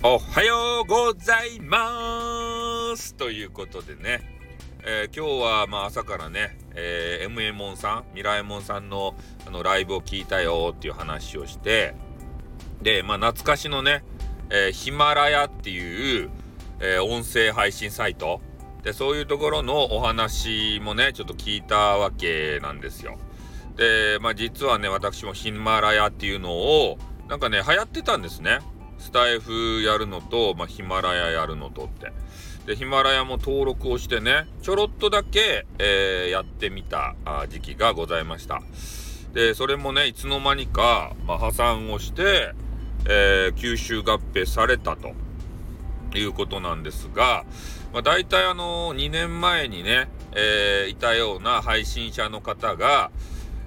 おはようございますということでね、えー、今日はまあ朝からね、えー、m a モンさん、ミラエモンさんのあのライブを聞いたよっていう話をして、で、まあ懐かしのね、えー、ヒマラヤっていう、えー、音声配信サイト、で、そういうところのお話もね、ちょっと聞いたわけなんですよ。で、まあ実はね、私もヒマラヤっていうのを、なんかね、流行ってたんですね。スタイフやるのと、まあ、ヒマラヤやるのとって。で、ヒマラヤも登録をしてね、ちょろっとだけ、えー、やってみた時期がございました。で、それもね、いつの間にか、まあ、破産をして、えー、吸収合併されたということなんですが、まあ、大体あの2年前にね、えー、いたような配信者の方が、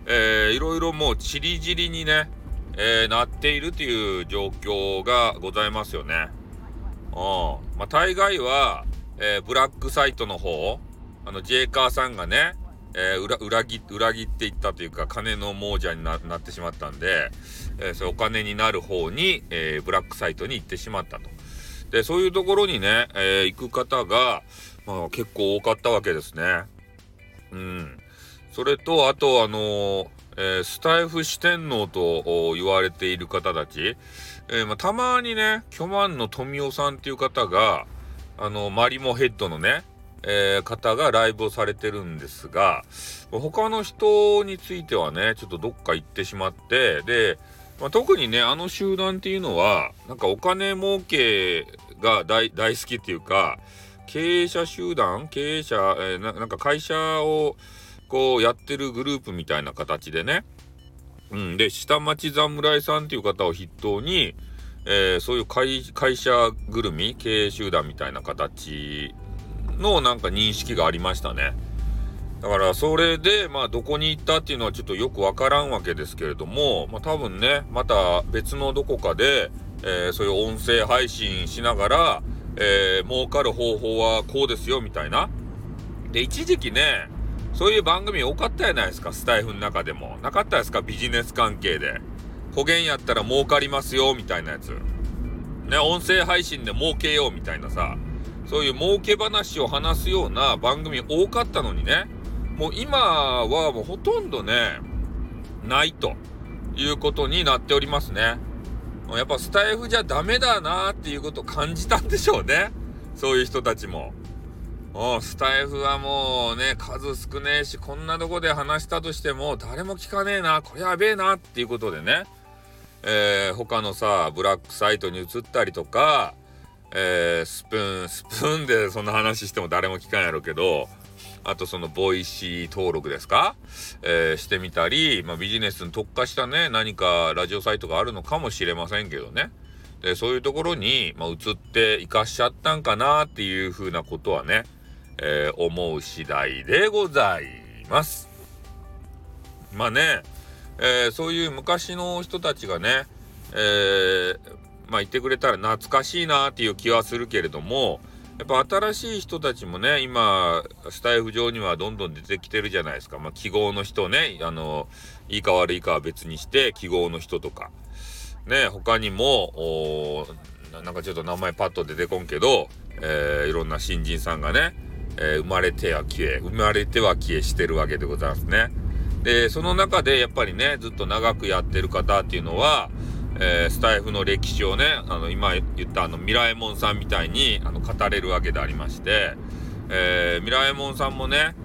えー、いろいろもうちりぢりにね、えー、なっているという状況がございますよね。うん。まあ、大概は、えー、ブラックサイトの方、あの、ジェイカーさんがね、えー、裏、裏切、裏切っていったというか、金の亡者になってしまったんで、えー、そお金になる方に、えー、ブラックサイトに行ってしまったと。で、そういうところにね、えー、行く方が、まあ、結構多かったわけですね。うん。それと、あと、あの、えー、スタイフ四天王と言われている方たち、えー、まあ、たまにね、巨万の富夫さんっていう方が、あの、マリモヘッドのね、えー、方がライブをされてるんですが、他の人についてはね、ちょっとどっか行ってしまって、で、まあ、特にね、あの集団っていうのは、なんかお金儲けが大好きっていうか、経営者集団経営者、えー、なんか会社を、こうやってるグループみたいな形でね、うん、で、下町侍さんっていう方を筆頭に、えー、そういう会社ぐるみ、経営集団みたいな形のなんか認識がありましたね。だからそれで、まあどこに行ったっていうのはちょっとよくわからんわけですけれども、まあ多分ね、また別のどこかで、えー、そういう音声配信しながら、えー、儲かる方法はこうですよみたいな。で、一時期ね、そういう番組多かったじゃないですか、スタイフの中でも。なかったですか、ビジネス関係で。古言やったら儲かりますよ、みたいなやつ。ね、音声配信で儲けよう、みたいなさ。そういう儲け話を話すような番組多かったのにね。もう今はもうほとんどね、ないということになっておりますね。やっぱスタイフじゃダメだなっていうことを感じたんでしょうね。そういう人たちも。おスタイフはもうね、数少ねえし、こんなとこで話したとしても、誰も聞かねえな、これやべえなっていうことでね、えー、他のさ、ブラックサイトに移ったりとか、えー、スプーン、スプーンでそんな話しても誰も聞かんやろうけど、あとその Voicy 登録ですか、えー、してみたり、まあ、ビジネスに特化したね、何かラジオサイトがあるのかもしれませんけどね。で、そういうところに、まあ、移って生かしちゃったんかなっていうふうなことはね、えー、思う次第でございます。まあね、えー、そういう昔の人たちがね、えー、まあ言ってくれたら懐かしいなっていう気はするけれども、やっぱ新しい人たちもね、今、スタイフ上にはどんどん出てきてるじゃないですか。まあ、記号の人ね、あの、いいか悪いかは別にして、記号の人とか。ね、他にも、なんかちょっと名前パッと出てこんけど、えー、いろんな新人さんがね、えー、生まれては消え、生まれては消えしてるわけでございますね。で、その中でやっぱりね、ずっと長くやってる方っていうのは、えー、スタイフの歴史をね、あの、今言ったあの、ミラエモンさんみたいに、あの、語れるわけでありまして、えー、ミラエモンさんもね、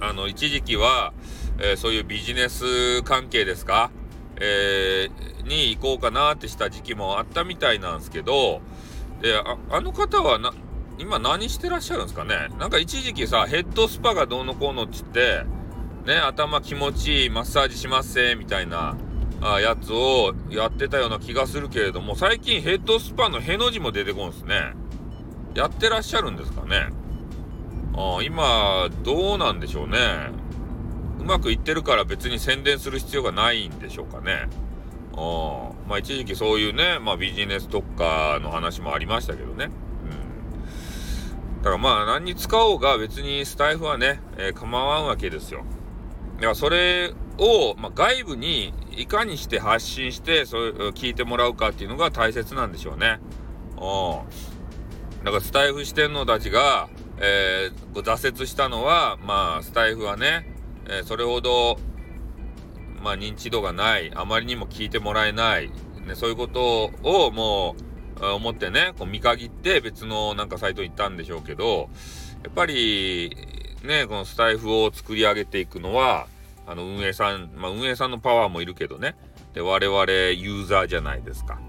あの、一時期は、えー、そういうビジネス関係ですか、えー、に行こうかなってした時期もあったみたいなんですけど、で、ああの方はな、今何してらっしゃるんですかね？なんか一時期さ、ヘッドスパがどうのこうのっつって、ね、頭気持ちいい、マッサージしますせ、みたいな、あやつをやってたような気がするけれども、最近ヘッドスパのへの字も出てこんですね。やってらっしゃるんですかね？あ今、どうなんでしょうね？うまくいってるから別に宣伝する必要がないんでしょうかね？あまあ一時期そういうね、まあビジネス特化の話もありましたけどね。だからまあ何に使おうが別にスタイフはね、えー、構わんわけですよ。だからそれを、まあ、外部にいかにして発信して、そういう聞いてもらうかっていうのが大切なんでしょうね。うん。だからスタイフ四天王たちが、えー、挫折したのは、まあ、スタイフはね、えー、それほど、まあ、認知度がない、あまりにも聞いてもらえない、ね、そういうことをもう、思ってね、こう見限って別のなんかサイトに行ったんでしょうけど、やっぱり、ね、このスタイフを作り上げていくのは、あの、運営さん、まあ、運営さんのパワーもいるけどね、で、我々ユーザーじゃないですか。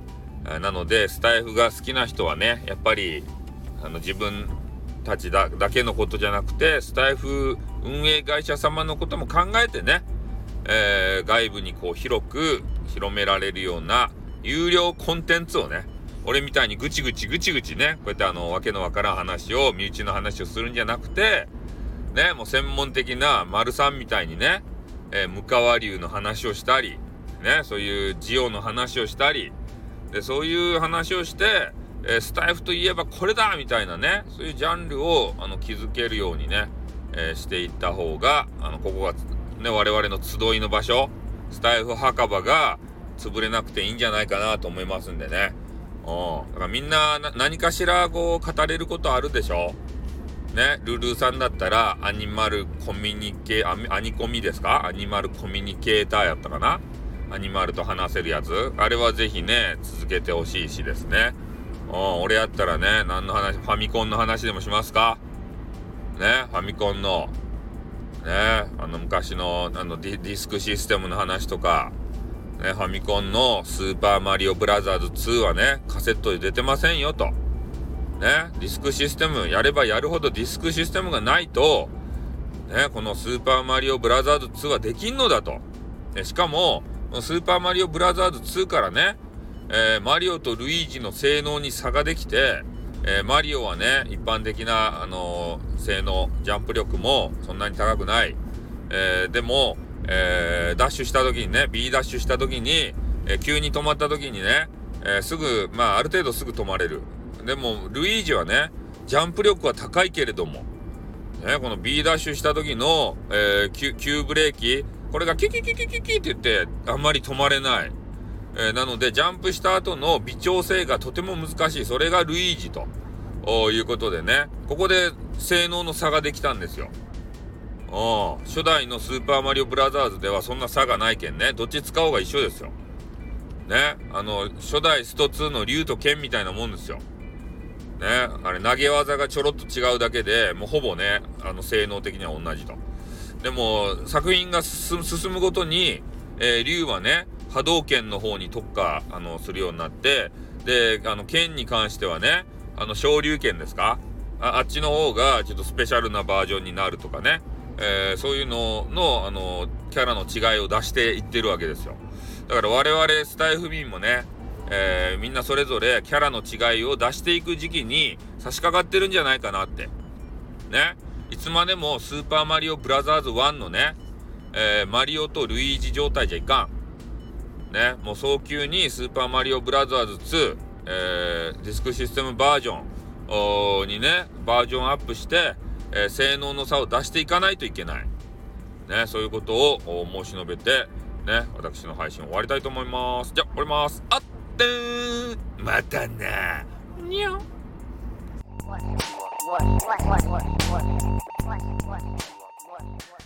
なので、スタイフが好きな人はね、やっぱり、あの、自分たちだけのことじゃなくて、スタイフ運営会社様のことも考えてね、えー、外部にこう広く広められるような有料コンテンツをね、俺みたいにぐちぐちぐちぐちね、こうやってあの、わけのわからん話を、身内の話をするんじゃなくて、ね、もう専門的な丸さんみたいにね、えー、向川流の話をしたり、ね、そういうジオの話をしたり、で、そういう話をして、えー、スタイフといえばこれだみたいなね、そういうジャンルを、あの、築けるようにね、えー、していった方が、あの、ここが、ね、我々の集いの場所、スタイフ墓場が潰れなくていいんじゃないかなと思いますんでね。うん。だからみんな何かしらこう語れることあるでしょ？ね、ルルーさんだったらアニマルコミュニケアニコミですか？アニマルコミュニケーターやったかな？アニマルと話せるやつ。あれはぜひね、続けてほしいしですね。うん、俺やったらね、何の話、ファミコンの話でもしますか？ね、ファミコンの、ね、あの昔のあのディスクシステムの話とか、ね、ファミコンのスーパーマリオブラザーズ2はね、カセットで出てませんよと。ね、ディスクシステム、やればやるほどディスクシステムがないと、ね、このスーパーマリオブラザーズ2はできんのだと。ね、しかも、スーパーマリオブラザーズ2からね、えー、マリオとルイージの性能に差ができて、えー、マリオはね、一般的な、あのー、性能、ジャンプ力もそんなに高くない。えでも、えダッシュした時にね、B ダッシュした時に、え急に止まった時にね、えすぐ、まあ、ある程度すぐ止まれる。でも、ルイージはね、ジャンプ力は高いけれども、ね、この B ダッシュした時の、えー、急ブレーキ、これがキキキキキキって言って、あんまり止まれない。え、なので、ジャンプした後の微調整がとても難しい。それがルイージということでね、ここで性能の差ができたんですよ。初代のスーパーマリオブラザーズではそんな差がないけんね、どっち使おうが一緒ですよ。ね、あの、初代スト2の竜と剣みたいなもんですよ。ね、あれ投げ技がちょろっと違うだけで、もうほぼね、あの性能的には同じと。でも、作品が進むごとに、えー、竜はね、波動拳の方に特化、あの、するようになって、で、あの、剣に関してはね、あの、昇竜拳ですか？ああっちの方が、ちょっとスペシャルなバージョンになるとかね、えー、そういうのの、あの、キャラの違いを出していってるわけですよ。だから我々スタイフ民もね、えー、みんなそれぞれキャラの違いを出していく時期に差し掛かってるんじゃないかなって。ね。いつまでもスーパーマリオブラザーズ1のね、えー、マリオとルイージ状態じゃいかん。ね。もう早急にスーパーマリオブラザーズ2、えー、ディスクシステムバージョンにね、バージョンアップして、えー、性能の差を出していかないといけない。ね。そういうことを申し述べて、ね、私の配信を終わりたいと思います。じゃ、終わります。あってー。またなにゃん。What, what, what, what, what, what, what, what, what, what?